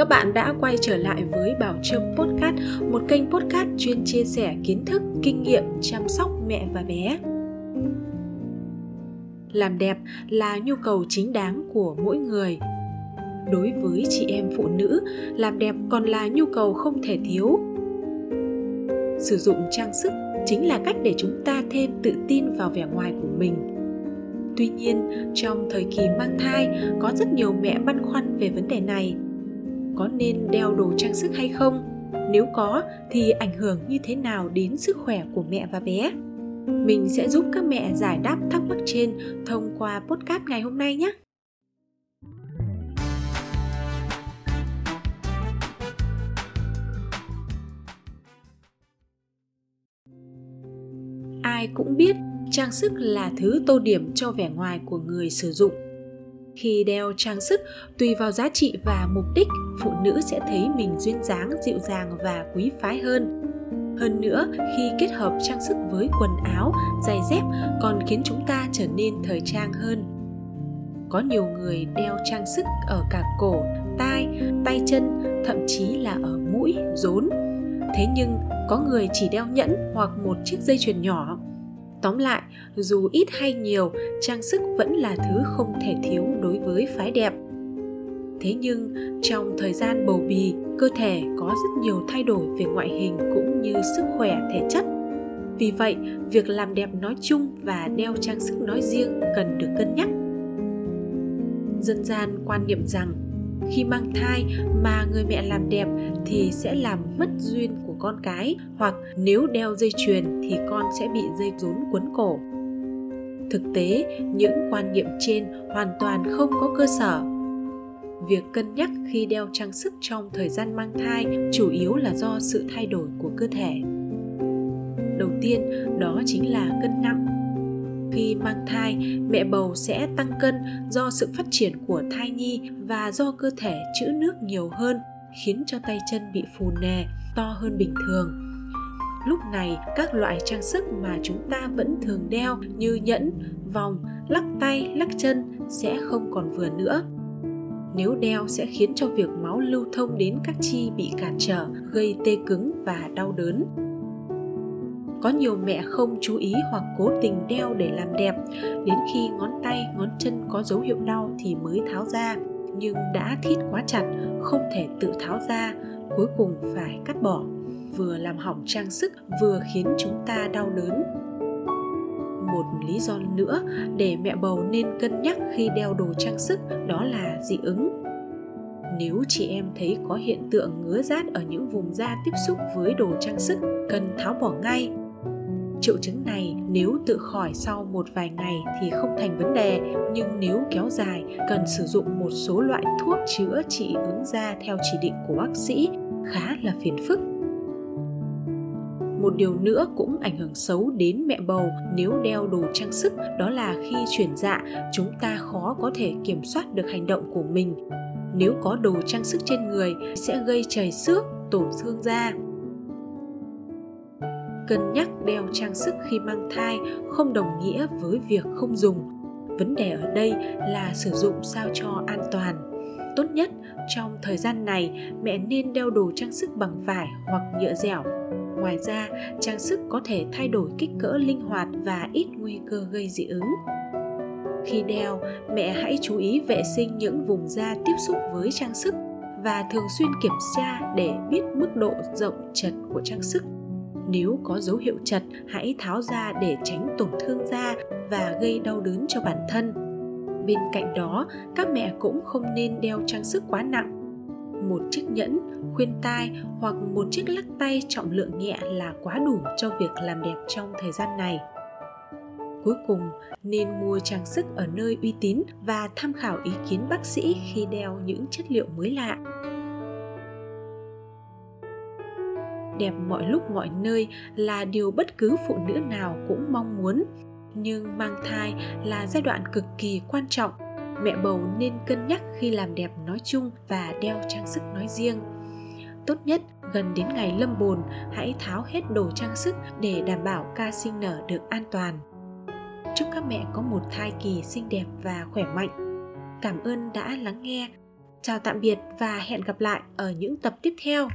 các bạn đã quay trở lại với Bảo Trâm Podcast, một kênh podcast chuyên chia sẻ kiến thức, kinh nghiệm chăm sóc mẹ và bé. Làm đẹp là nhu cầu chính đáng của mỗi người. Đối với chị em phụ nữ, làm đẹp còn là nhu cầu không thể thiếu. Sử dụng trang sức chính là cách để chúng ta thêm tự tin vào vẻ ngoài của mình tuy nhiên trong thời kỳ mang thai có rất nhiều mẹ băn khoăn về vấn đề này có nên đeo đồ trang sức hay không? Nếu có, thì ảnh hưởng như thế nào đến sức khỏe của mẹ và bé? Mình sẽ giúp các mẹ giải đáp thắc mắc trên thông qua podcast ngày hôm nay nhé! Ai cũng biết trang sức là thứ tô điểm cho vẻ ngoài của người sử dụng. Khi đeo trang sức, tùy vào giá trị và mục đích phụ nữ sẽ thấy mình duyên dáng, dịu dàng và quý phái hơn. Hơn nữa, khi kết hợp trang sức với quần áo, giày dép còn khiến chúng ta trở nên thời trang hơn. Có nhiều người đeo trang sức ở cả cổ, tai, tay chân, thậm chí là ở mũi, rốn. Thế nhưng, có người chỉ đeo nhẫn hoặc một chiếc dây chuyền nhỏ. Tóm lại, dù ít hay nhiều, trang sức vẫn là thứ không thể thiếu đối với phái đẹp thế nhưng, trong thời gian bầu bì, cơ thể có rất nhiều thay đổi về ngoại hình cũng như sức khỏe thể chất. Vì vậy, việc làm đẹp nói chung và đeo trang sức nói riêng cần được cân nhắc. Dân gian quan niệm rằng, khi mang thai mà người mẹ làm đẹp thì sẽ làm mất duyên của con cái, hoặc nếu đeo dây chuyền thì con sẽ bị dây rốn quấn cổ. Thực tế, những quan niệm trên hoàn toàn không có cơ sở việc cân nhắc khi đeo trang sức trong thời gian mang thai chủ yếu là do sự thay đổi của cơ thể. Đầu tiên, đó chính là cân nặng. Khi mang thai, mẹ bầu sẽ tăng cân do sự phát triển của thai nhi và do cơ thể trữ nước nhiều hơn, khiến cho tay chân bị phù nề, to hơn bình thường. Lúc này, các loại trang sức mà chúng ta vẫn thường đeo như nhẫn, vòng, lắc tay, lắc chân sẽ không còn vừa nữa nếu đeo sẽ khiến cho việc máu lưu thông đến các chi bị cản trở, gây tê cứng và đau đớn. Có nhiều mẹ không chú ý hoặc cố tình đeo để làm đẹp, đến khi ngón tay, ngón chân có dấu hiệu đau thì mới tháo ra. Nhưng đã thít quá chặt, không thể tự tháo ra, cuối cùng phải cắt bỏ. Vừa làm hỏng trang sức, vừa khiến chúng ta đau đớn một lý do nữa để mẹ bầu nên cân nhắc khi đeo đồ trang sức, đó là dị ứng. Nếu chị em thấy có hiện tượng ngứa rát ở những vùng da tiếp xúc với đồ trang sức, cần tháo bỏ ngay. Triệu chứng này nếu tự khỏi sau một vài ngày thì không thành vấn đề, nhưng nếu kéo dài, cần sử dụng một số loại thuốc chữa trị ứng da theo chỉ định của bác sĩ, khá là phiền phức một điều nữa cũng ảnh hưởng xấu đến mẹ bầu nếu đeo đồ trang sức, đó là khi chuyển dạ chúng ta khó có thể kiểm soát được hành động của mình. Nếu có đồ trang sức trên người, sẽ gây chảy xước, tổn thương da. Cân nhắc đeo trang sức khi mang thai không đồng nghĩa với việc không dùng. Vấn đề ở đây là sử dụng sao cho an toàn. Tốt nhất trong thời gian này, mẹ nên đeo đồ trang sức bằng vải hoặc nhựa dẻo ngoài ra, trang sức có thể thay đổi kích cỡ linh hoạt và ít nguy cơ gây dị ứng. Khi đeo, mẹ hãy chú ý vệ sinh những vùng da tiếp xúc với trang sức và thường xuyên kiểm tra để biết mức độ rộng chật của trang sức. Nếu có dấu hiệu chật hãy tháo ra để tránh tổn thương da và gây đau đớn cho bản thân. Bên cạnh đó, các mẹ cũng không nên đeo trang sức quá nặng một chiếc nhẫn, khuyên tai hoặc một chiếc lắc tay trọng lượng nhẹ là quá đủ cho việc làm đẹp trong thời gian này. Cuối cùng, nên mua trang sức ở nơi uy tín và tham khảo ý kiến bác sĩ khi đeo những chất liệu mới lạ. Đẹp mọi lúc mọi nơi là điều bất cứ phụ nữ nào cũng mong muốn, nhưng mang thai là giai đoạn cực kỳ quan trọng mẹ bầu nên cân nhắc khi làm đẹp nói chung và đeo trang sức nói riêng. Tốt nhất, gần đến ngày lâm bồn, hãy tháo hết đồ trang sức để đảm bảo ca sinh nở được an toàn. Chúc các mẹ có một thai kỳ xinh đẹp và khỏe mạnh. Cảm ơn đã lắng nghe. Chào tạm biệt và hẹn gặp lại ở những tập tiếp theo.